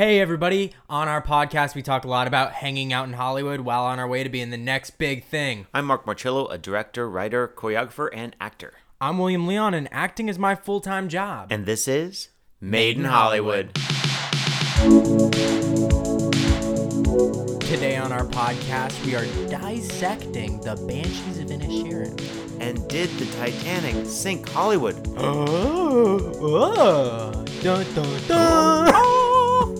Hey, everybody. On our podcast, we talk a lot about hanging out in Hollywood while on our way to being the next big thing. I'm Mark Marcello, a director, writer, choreographer, and actor. I'm William Leon, and acting is my full time job. And this is Made in Hollywood. Today on our podcast, we are dissecting the Banshees of Inisherin. And did the Titanic sink Hollywood? Oh, oh, dun, dun, dun.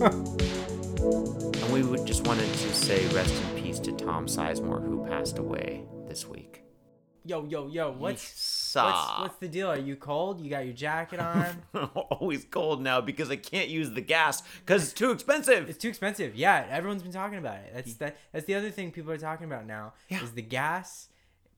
And we would just wanted to say rest in peace to Tom Sizemore, who passed away this week. Yo, yo, yo, what's, what's what's the deal? Are you cold? You got your jacket on? Always cold now because I can't use the gas because it's too expensive. It's too expensive. Yeah, everyone's been talking about it. That's that. That's the other thing people are talking about now. Yeah. Is the gas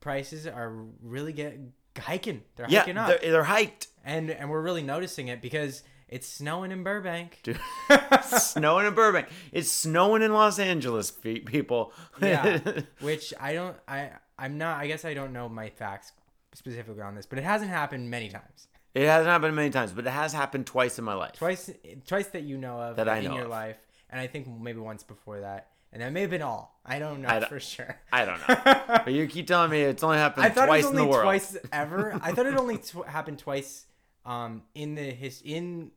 prices are really get hiking. They're yeah, hiking up, they're, they're hiked. and and we're really noticing it because it's snowing in Burbank. Dude, snowing in Burbank. It's snowing in Los Angeles, pe- people. yeah, which I don't. I I'm not. I guess I don't know my facts specifically on this, but it hasn't happened many times. it hasn't happened many times, but it has happened twice in my life. Twice, twice that you know of That I in know your of. life, and I think maybe once before that, and that may have been all. I don't know I don't- for sure. I don't know. but you keep telling me it's only happened I thought twice it was in the only world. twice ever. I thought it only tw- happened twice um, in the his in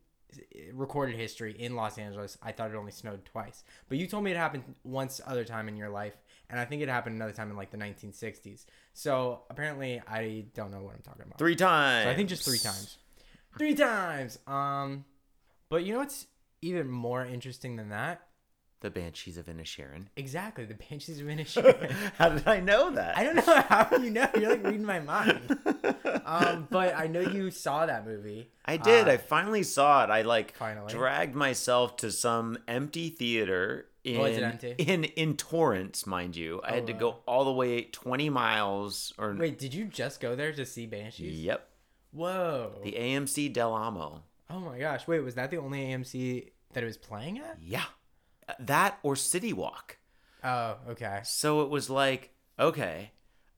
recorded history in Los Angeles. I thought it only snowed twice, but you told me it happened once other time in your life, and I think it happened another time in like the 1960s. So apparently, I don't know what I'm talking about. Three times. So I think just three times. Three times. Um, but you know what's even more interesting than that? The Banshees of Inisherin. Exactly, the Banshees of Inisherin. How did I know that? I don't know how you know. You're like reading my mind. Um, but I know you saw that movie. I did. Uh, I finally saw it. I like Finally. dragged myself to some empty theater in Oh, empty? in in Torrance, mind you. I had to wow. go all the way 20 miles or Wait, did you just go there to see Banshees? Yep. Whoa. The AMC Del Amo. oh my gosh. Wait, was that the only AMC that it was playing at? Yeah. That or City Walk. Oh, okay. So it was like, okay,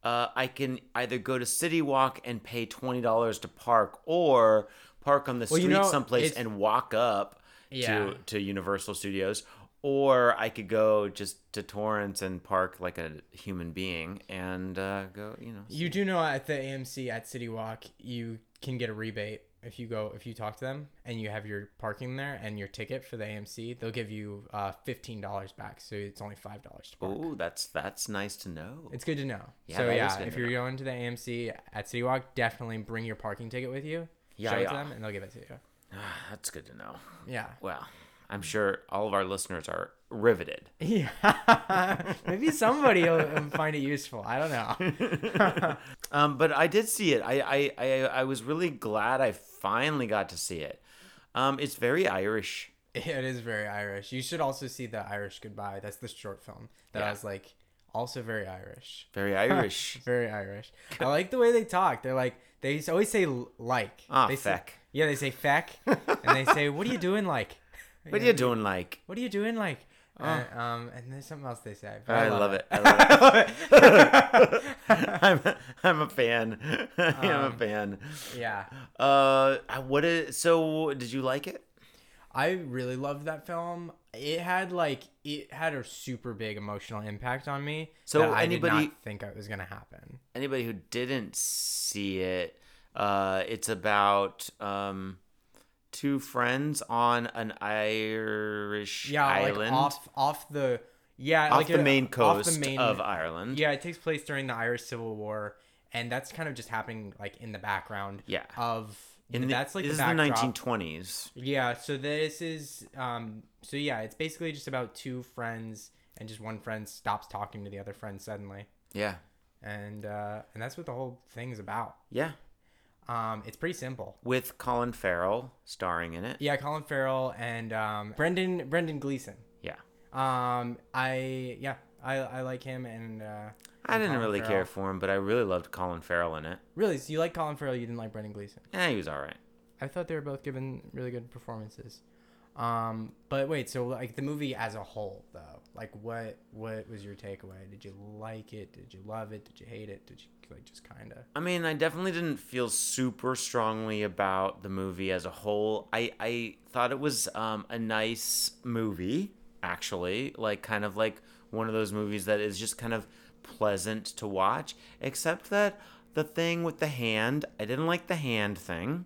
uh, I can either go to City Walk and pay twenty dollars to park, or park on the Well, street you know, someplace and walk up Yeah. to to Universal Studios, or I could go just to Torrance and park like a human being and uh, go, you know. You do know at the AMC at City Walk, you can get a rebate if you go if you talk to them and you have your parking there and your ticket for the AMC. They'll give you uh, fifteen dollars back, so it's only five dollars to park. Oh, that's that's nice to know. It's good to know. Yeah, so yeah, if you're going to the AMC at City Walk, definitely bring your parking ticket with you. Yeah, show it yeah. to them, and they'll give it to you. that's good to know. Yeah. Well, I'm sure all of our listeners are riveted. Yeah. Maybe somebody will find it useful. I don't know. Um, but I did see it. I, I, I, I was really glad I finally got to see it. Um, it's very Irish. it is very Irish. You should also see the Irish Goodbye. That's the short film that I was like, also very Irish. Very Irish. Very Irish. I like the way they talk. They're like they always say like. Ah, they say- yeah, they say feck, and they say, "What are you doing like?" What are you doing like? What are you doing like? And, um, and there's something else they say. but I, love, it. I love it. I'm, I'm a fan. I'm a Um, fan. yeah, Uh, what is, so did you like it? I really loved that film. It had like it had a super big emotional impact on me. So I did anybody- not think it was gonna happen. Anybody who didn't see it, uh, it's about, um, two friends on an Irish Yeah, island. like off off the yeah off like the it- main coast the main- of Ireland. Yeah, it takes place during the Irish Civil War, and that's kind of just happening like in the background. Yeah. Of In the, that's like this the is the 1920s. Yeah, so this is um so yeah, it's basically just about two friends and just one friend stops talking to the other friend suddenly. Yeah, And uh and that's what the whole thing's about. yeah. Um it's pretty simple. With Colin Farrell starring in it. Yeah, Colin Farrell and um Brendan Brendan Gleeson. Yeah, Um I yeah, I I like him and uh I and didn't Colin really Farrell. care for him, but I really loved Colin Farrell in it. Really, so you like Colin Farrell, you didn't like Brendan Gleeson. Yeah, he was all right. I thought they were both giving really good performances. Um, but wait, so like the movie as a whole, though, like what what was your takeaway? Did you like it? Did you love it? Did you hate it? Did you like just kind of? I mean, I definitely didn't feel super strongly about the movie as a whole. I I thought it was um, a nice movie, actually, like kind of like one of those movies that is just kind of pleasant to watch. Except that the thing with the hand, I didn't like the hand thing,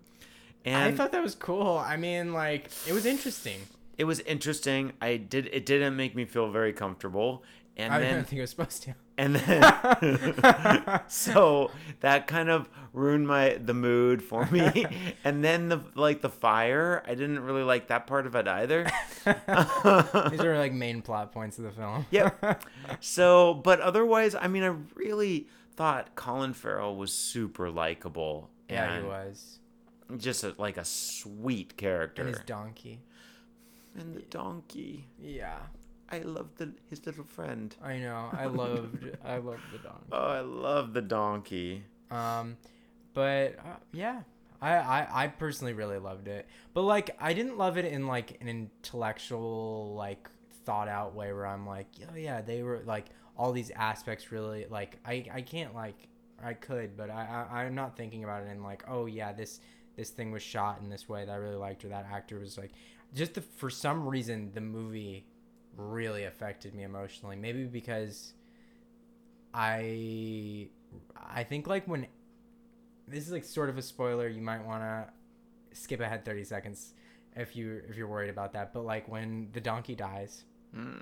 and I thought that was cool. I mean, like it was interesting. it was interesting. I did it didn't make me feel very comfortable, and I then didn't think it was supposed to. and then so that kind of ruined my the mood for me and then the like the fire i didn't really like that part of it either These are like main plot points of the film. yep so but otherwise i mean i really thought colin farrell was super likable yeah, he was. Just a, like a sweet character And his donkey. and the donkey Yeah, i love the his little friend I know. I loved. I loved the donkey. oh i love the donkey Um, but uh, yeah, I, I I personally really loved it. But like, I didn't love it in like an intellectual, like thought out way where I'm like, oh yeah, they were like all these aspects really like I I can't like I could, but I, I I'm not thinking about it in like, oh yeah, this this thing was shot in this way that I really liked, or that actor was like, just the, for some reason the movie really affected me emotionally. Maybe because I I think like when this is like sort of a spoiler, you might want to skip ahead 30 seconds if you if you're worried about that. But like when the donkey dies, mm.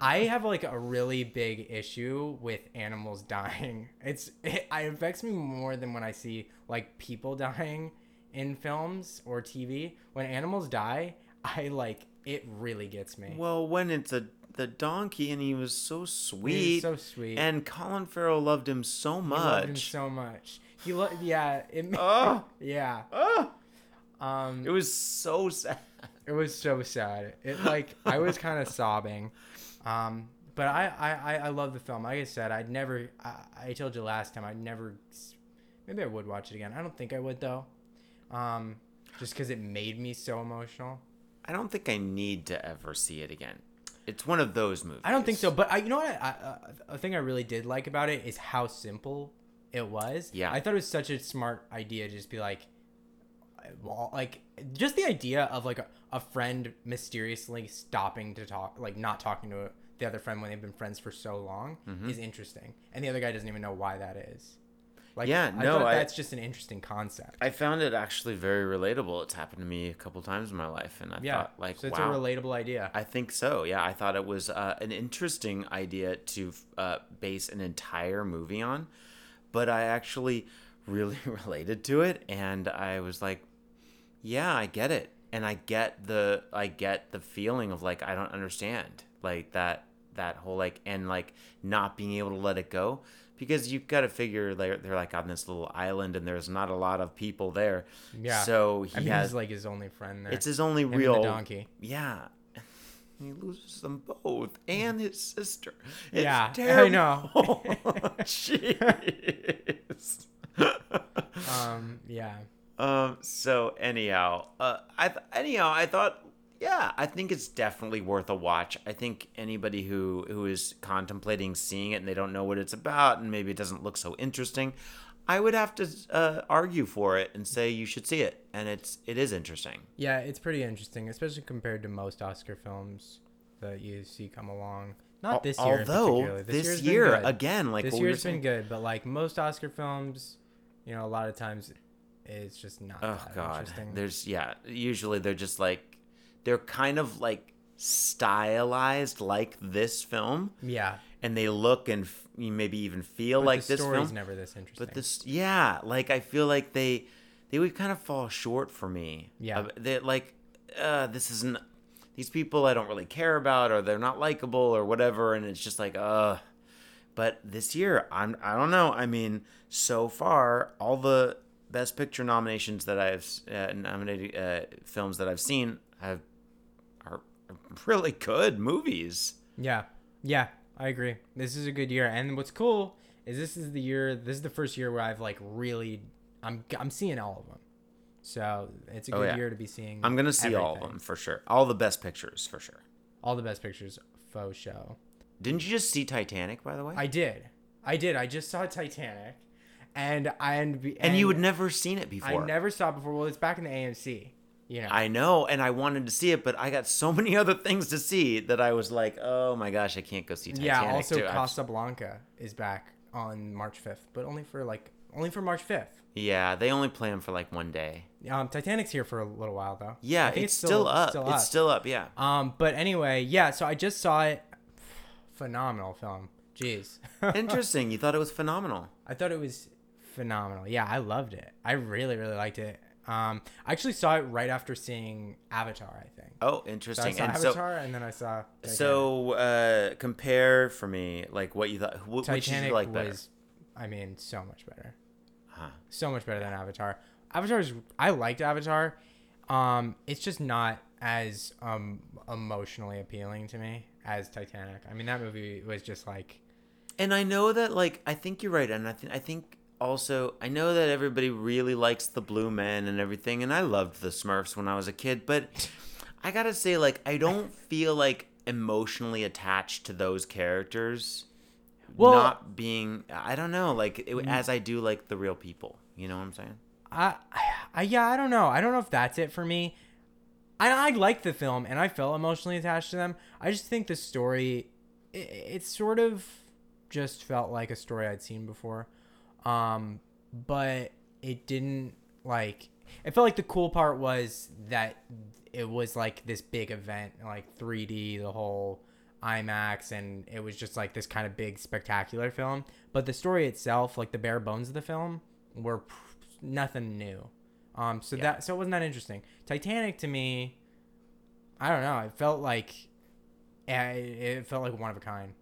I have like a really big issue with animals dying. It's it, it affects me more than when I see like people dying in films or TV. When animals die, I like it really gets me. Well, when it's a the donkey and he was so sweet, so sweet. and Colin Farrell loved him so He much. loved him so much. He lo- yeah, it Oh. yeah. Ah, Um it was so sad. It was so sad. It like I was kind of sobbing, um, but I, I I I love the film. Like I said, I'd never. I, I told you last time I'd never. Maybe I would watch it again. I don't think I would though, um, just because it made me so emotional. I don't think I need to ever see it again. It's one of those movies. I don't think so. But I, you know what? I, I, a thing I really did like about it is how simple it was. Yeah. I thought it was such a smart idea to just be like, well, like just the idea of like a, a friend mysteriously stopping to talk, like not talking to the other friend when they've been friends for so long Mm-hmm. is interesting, and the other guy doesn't even know why that is. Like, Yeah, I no, I- that's just an interesting concept. I found it actually very relatable. It's happened to me a couple times in my life, and I yeah, thought, like, so it's wow. a relatable idea. I think so. Yeah, I thought it was uh, an interesting idea to uh, base an entire movie on, but I actually really related to it, and I was like, "Yeah, I get it," and I get the I get the feeling of like I don't understand like that that whole like and like not being able to let it go because you've got to figure they're they're like on this little island and there's not a lot of people there. Yeah. So he I mean, has he's like his only friend there. it's his only Him and real the donkey. yeah. He loses them both and his sister. It's Yeah, I know. Jeez. Um, yeah. um. So anyhow, uh, I th- anyhow I thought, yeah, I think it's definitely worth a watch. I think anybody who who is contemplating seeing it and they don't know what it's about and maybe it doesn't look so interesting, I would have to uh, argue for it and say you should see it, and it's it is interesting. Yeah, it's pretty interesting, especially compared to most Oscar films that you see come along. Not this year, Although this, been year again, like this what we were year's been saying- good, but like most Oscar films, you know, a lot of times it's just not Oh that god. interesting. There's yeah, usually they're just like they're kind of like stylized like this film yeah, and they look and f- maybe even feel but like the this story's film. never this interesting. But this yeah, like I feel like they they would kind of fall short for me. Yeah. Uh, they like uh this isn't these people I don't really care about or they're not likable or whatever and it's just like uh but this year I'm I don't know. I mean, so far all the best picture nominations that I've uh, nominated uh, films that I've seen have really good movies. yeah, yeah, I agree. This is a good year, and what's cool is this is the year. This is the first year where I've like really, I'm I'm seeing all of them. So it's a Oh, good yeah. year to be seeing. I'm gonna see all of them for sure. All the best pictures for sure. All the best pictures, faux show. Didn't you just see Titanic by the way? I did, I did. I just saw Titanic, and I and, and you had never seen it before. I never saw it before. Well, it's back in the AMC. You know. I know, and I wanted to see it, but I got so many other things to see that I was like, "Oh my gosh, I can't go see Titanic." yeah. Also, too. Casablanca is back on March 5th, but only for like only for March 5th. yeah, they only play them for like one day. Um, Titanic's here for a little while though. Yeah, I think it's, still, up. It's still up. Yeah. Um, but anyway, yeah. So I just saw it. Phenomenal film. Jeez. Interesting. You thought it was phenomenal. I thought it was phenomenal. Yeah, I loved it. I really, really liked it. Um, I actually saw it right after seeing Avatar. I think. Oh, So I saw and so, Avatar, and then I saw. Titanic. so uh, compare for me, like what you thought. Wh- which did Titanic you like better? was, I mean, so much better. Huh. So much better than Avatar. Avatar is. I liked Avatar. Um, it's just not as um emotionally appealing to me as Titanic. I mean, that movie was just like. And I know that, like, I think you're right, and I think I think also I know that everybody really likes the Blue Men and everything, and I loved the Smurfs when I was a kid, but I gotta say, like, I don't feel like emotionally attached to those characters. Well- not being, I don't know, like it, mm. as I do like the real people. You know what I'm saying? I, I yeah, I don't know. I don't know if that's it for me. I I liked the film and I felt emotionally attached to them. I just think the story, it, it sort of just felt like a story I'd seen before, um, but it didn't like. It felt like the cool part was that it was like this big event, like 3D, the whole IMAX, and it was just like this kind of big spectacular film. But the story itself, like the bare bones of the film, were pr- nothing new. Um, so Yeah. that so it wasn't that interesting. Titanic to me, I don't know. It felt like, eh, it felt like one of a kind.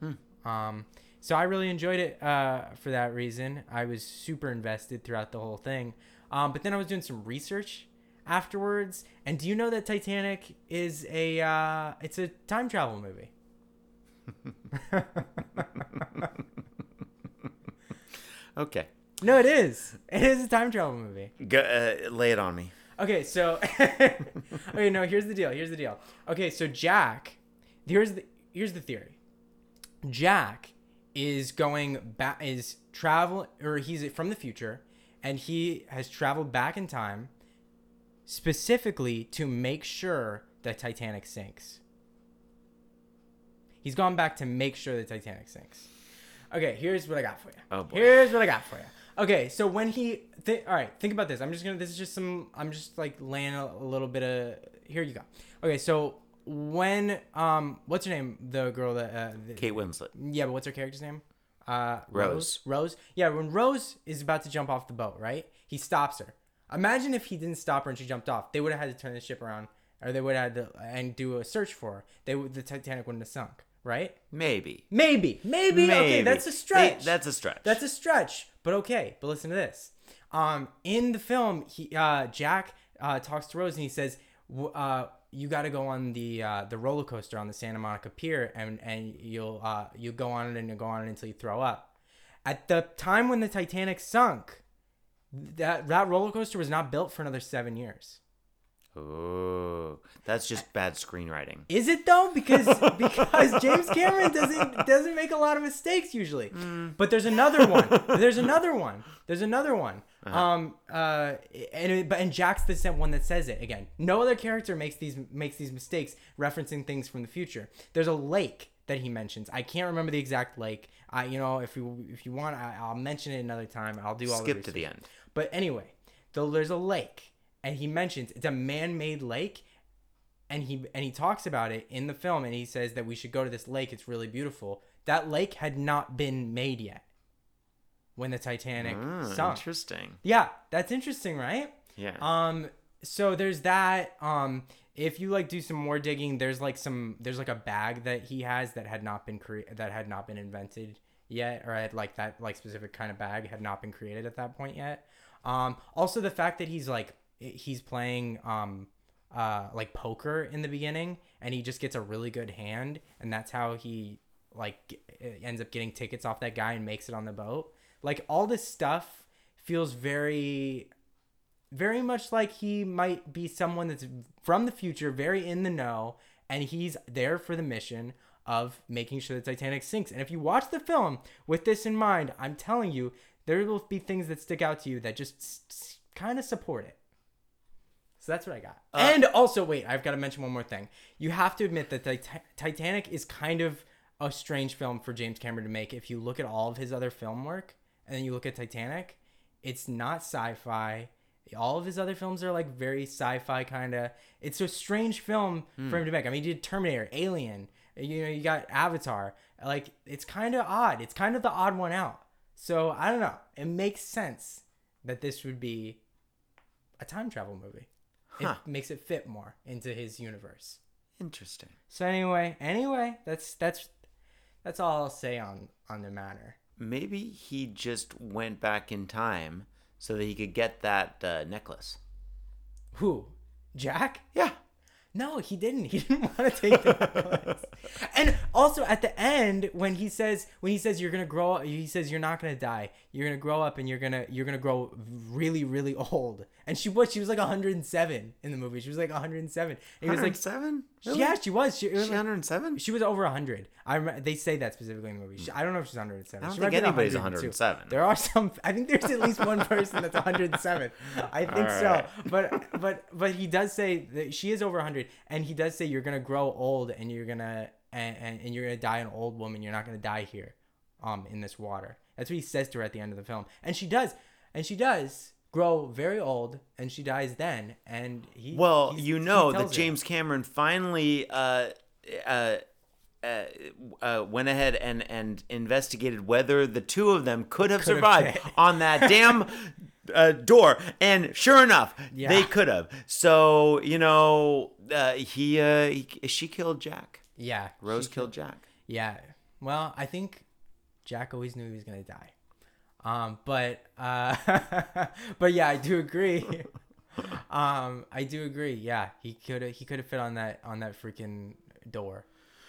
Hmm. Um, so I really enjoyed it uh, for that reason. I was super invested throughout the whole thing. Um, but then I was doing some research afterwards. And do you know that Titanic is a uh, it's a time travel movie? Okay, no, it is. It is a time travel movie. Go, uh, lay it on me. Okay, so okay, no, here's the deal. Here's the deal. Okay, so Jack, here's the here's the theory. Jack is going back is travel or he's from the future and he has traveled back in time specifically to make sure that Titanic sinks. He's gone back to make sure the Titanic sinks. Okay, here's what I got for you. Oh, boy. Here's what I got for you. Okay, so when he, th- all right, think about this. I'm just gonna. This is just some. I'm just like laying a, a little bit of. Here you go. Okay, so when um, what's her name? The girl that. Uh, the, Kate Winslet. yeah, but what's her character's name? Uh, Rose. Rose. Yeah, when Rose is about to jump off the boat, right? He stops her. Imagine if he didn't stop her and she jumped off. They would have had to turn the ship around, or they would have had to and do a search for her. They would the Titanic wouldn't have sunk, right? Maybe. Maybe, maybe. Okay, that's a stretch. They- that's a stretch. That's a stretch, but okay. But listen to this. Um, in the film, he uh, Jack uh, talks to Rose and he says, uh, "You got to go on the uh, the roller coaster on the Santa Monica Pier, and and you'll uh, you go on it and you go on it until you throw up." At the time when the Titanic sunk, that that roller coaster was not built for another seven years. Oh, that's just bad screenwriting. Is it though? Because because James Cameron doesn't doesn't make a lot of mistakes usually. But there's another one. There's another one. There's another one. Um uh and it, but and Jack's the same one that says it again. No other character makes these makes these mistakes referencing things from the future. There's a lake that he mentions. I can't remember the exact lake. I you know if you if you want I, I'll mention it another time. I'll do all Skip the to the end. but anyway, though there's a lake, and he mentions it's a man-made lake, and he and he talks about it in the film, and he says that we should go to this lake. It's really beautiful. That lake had not been made yet when the Titanic Ah, sunk. interesting. Yeah, that's interesting, right? Yeah. Um, so there's that. Um, if you like do some more digging, there's like some there's like a bag that he has that had not been cre- that had not been invented yet, or had like that like specific kind of bag had not been created at that point yet. Um, also the fact that he's like he's playing um uh like poker in the beginning, and he just gets a really good hand, and that's how he like g- ends up getting tickets off that guy and makes it on the boat. Like all this stuff feels very very much like he might be someone that's from the future, very in the know, and he's there for the mission of making sure the Titanic sinks. And if you watch the film with this in mind, I'm telling you, there will be things that stick out to you that just kind of support it. So that's what I got. Uh, and also, wait, I've got to mention one more thing. You have to admit that the Ti- Titanic is kind of a strange film for James Cameron to make. If you look at all of his other film work and then you look at Titanic, it's not sci-fi. All of his other films are like very sci-fi kind of. It's a strange film for him to make. I mean, he did Terminator, Alien. You know, you got Avatar. Like, it's kind of odd. It's kind of the odd one out. So I don't know. It makes sense that this would be a time travel movie. Huh. It makes it fit more into his universe. Interesting. So anyway, anyway, that's that's that's all I'll say on on the matter. Maybe he just went back in time so that he could get that uh, necklace. Who? Jack? Yeah. No, he didn't. He didn't want to take the necklace. and also at the end, when he says when he says you're gonna grow up, he says you're not gonna die. You're gonna grow up and you're gonna you're gonna grow really really old. And she was she was like 107 in the movie. She was like 107. And he was like, 107? yeah, she was. She, was She like- 107? She was over 100. I rem- they say that specifically in the movie. She, I don't know if she's 107. I don't She think anybody's 102. 107. There are some. I think there's at least one person that's 107. I think All so. But but but he does say that she is over 100, and he does say you're gonna grow old and you're gonna and, and, and you're gonna die an old woman. You're not gonna die here, um, in this water. That's what he says to her at the end of the film, and she does, and she does grow very old, and she dies then. And he Well, you know that. James Cameron finally uh, uh, uh, uh, went ahead and, and investigated whether the two of them could have Could survived fit. on that damn uh, door. And sure enough, Yeah. they could have. So, you know, uh, he, uh, he she killed Jack. Yeah, Rose she killed Jack. Yeah. Well, I think Jack always knew he was gonna die. Um, but uh, but yeah, I do agree. um, I do agree. Yeah, he could have he could have fit on that on that freaking door,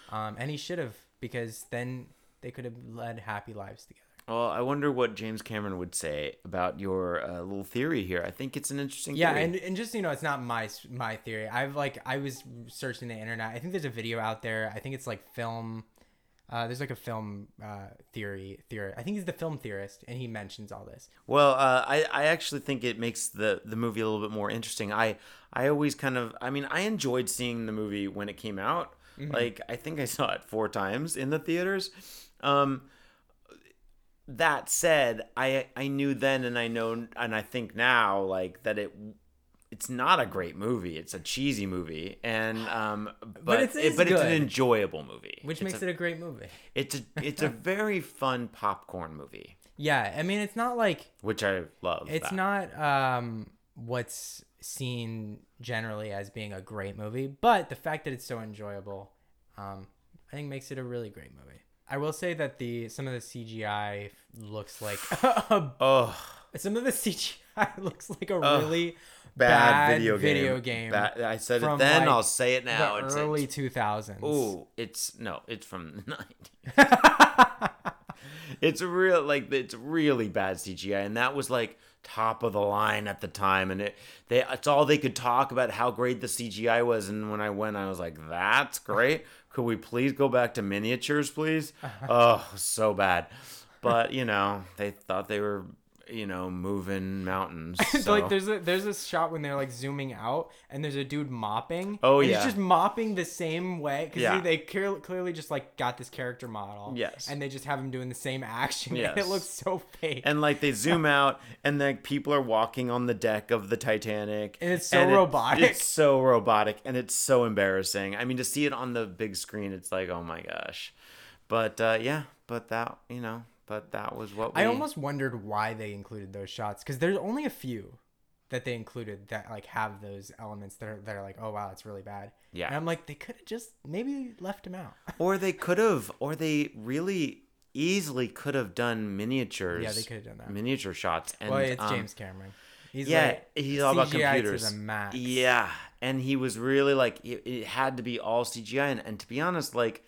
um, and he should have because then they could have led happy lives together. Well, I wonder what James Cameron would say about your uh, little theory here. I think it's an interesting Yeah, theory. and, and just you know, it's not my my theory. I've like I was searching the internet. I think there's a video out there. I think it's like film. Uh, there's like a film uh, theory theory. I think he's the film theorist, and he mentions all this. Well, uh, I I actually think it makes the the movie a little bit more interesting. I I always kind of I mean I enjoyed seeing the movie when it came out. Like I think I saw it four times in the theaters. Um, that said, I I knew then and I know and I think now like that it it's not a great movie. It's a cheesy movie, and um, but it's- it- but it's an enjoyable movie, which It's makes a, it a great movie. it's a it's a very fun popcorn movie, Yeah, I mean, it's not like which I love. it's that. not um what's seen generally as being a great movie, but the fact that it's so enjoyable, um, I think makes it a really great movie. I will say that the some of the CGI looks like a, Oh, some of the CGI looks like a Ugh. really bad, bad, video game. video game Bad- I said it then. like, I'll say it now. It's early two thousands. ooh, it's no, it's from the nineties. it's real like it's really bad CGI, and that was like top of the line at the time, and it they it's all they could talk about how great the CGI was, and when I went, I was like, that's great. Could we please go back to miniatures, please? oh, so bad. But you know, they thought they were you know moving mountains. So, like there's a there's a shot when they're like zooming out and there's a dude mopping. Oh, and yeah. he's just mopping the same way because Yeah. they clear, clearly just like got this character model. Yes. and they just have him doing the same action. and Yes. it looks so fake. and like they zoom out and like people are walking on the deck of the titanic And it's so robotic. it's so robotic and it's so embarrassing i mean to see it on the big screen it's like oh my gosh but uh yeah but that you know but that was what we I almost wondered why they included those shots because there's only a few that they included that like have those elements that are that are like oh wow it's really bad. Yeah. and I'm like they could have just maybe left him out. or they could have or they really easily could have done miniatures Yeah, they could have done that. miniature shots and well, it's um, James Cameron. He's yeah, like, he's all about CGI computers. to the max. Yeah, and he was really like it, it had to be all CGI, and, and to be honest, like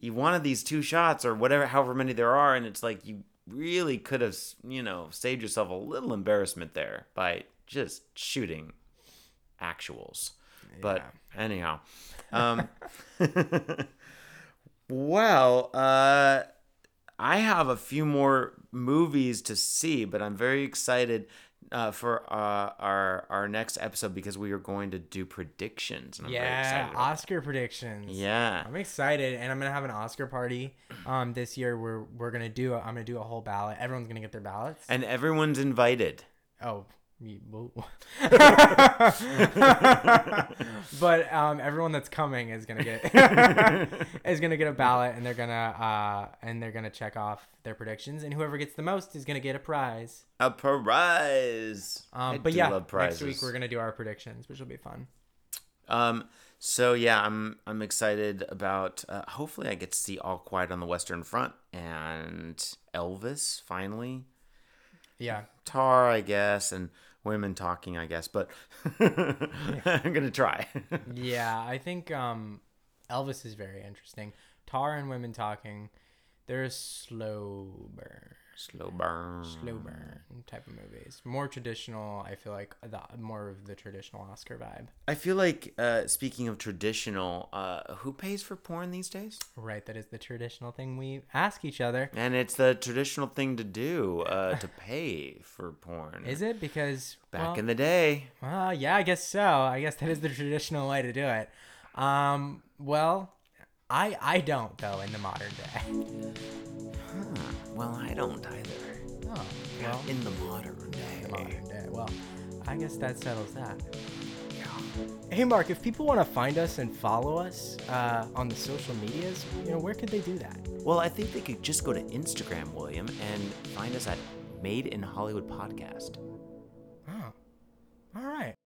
you wanted these two shots or whatever, however many there are, and it's like you really could have, you know, saved yourself a little embarrassment there by just shooting actuals. But anyhow, um, well, uh, I have a few more movies to see, but I'm very excited uh, for uh, our our next episode because we are going to do predictions. And I'm Yeah, Oscar predictions. Yeah. I'm excited, and I'm gonna have an Oscar party um this year. Where we're gonna do. A, I'm gonna do a whole ballot. Everyone's gonna get their ballots. And everyone's invited. Oh. Whoa. but um, everyone that's coming is gonna get is gonna get a ballot, and they're gonna uh, and they're gonna check off their predictions, and whoever gets the most is gonna get a prize. A prize. Um, but yeah, next week we're gonna do our predictions, which will be fun. Um. So yeah, I'm I'm excited about. Uh, hopefully, I get to see All Quiet on the Western Front and Elvis finally. Yeah, Tar, I guess, and women talking, I guess. But I'm gonna try. yeah. I think um, Elvis is very interesting. Tar and women talking. They're a slow burn. Slow burn. slow burn type of movies. More traditional, I feel like the more of the traditional Oscar vibe. I feel like uh, speaking of traditional, uh, who pays for porn these days? Right, that is the traditional thing we ask each other. And it's the traditional thing to do uh, to pay for porn. Is it because Back well, in the day. well, yeah, I guess so. I guess that is the traditional way to do it. Um, well, I I don't though in the modern day. Well, I don't either. Oh, well. In the modern day. The modern day. Well, I guess that settles that. Yeah. Hey, Mark, if people want to find us and follow us uh, on the social medias, you know, where could they do that? Well, I think they could just go to Instagram, William, and find us at Made in Hollywood Podcast. Oh. All right.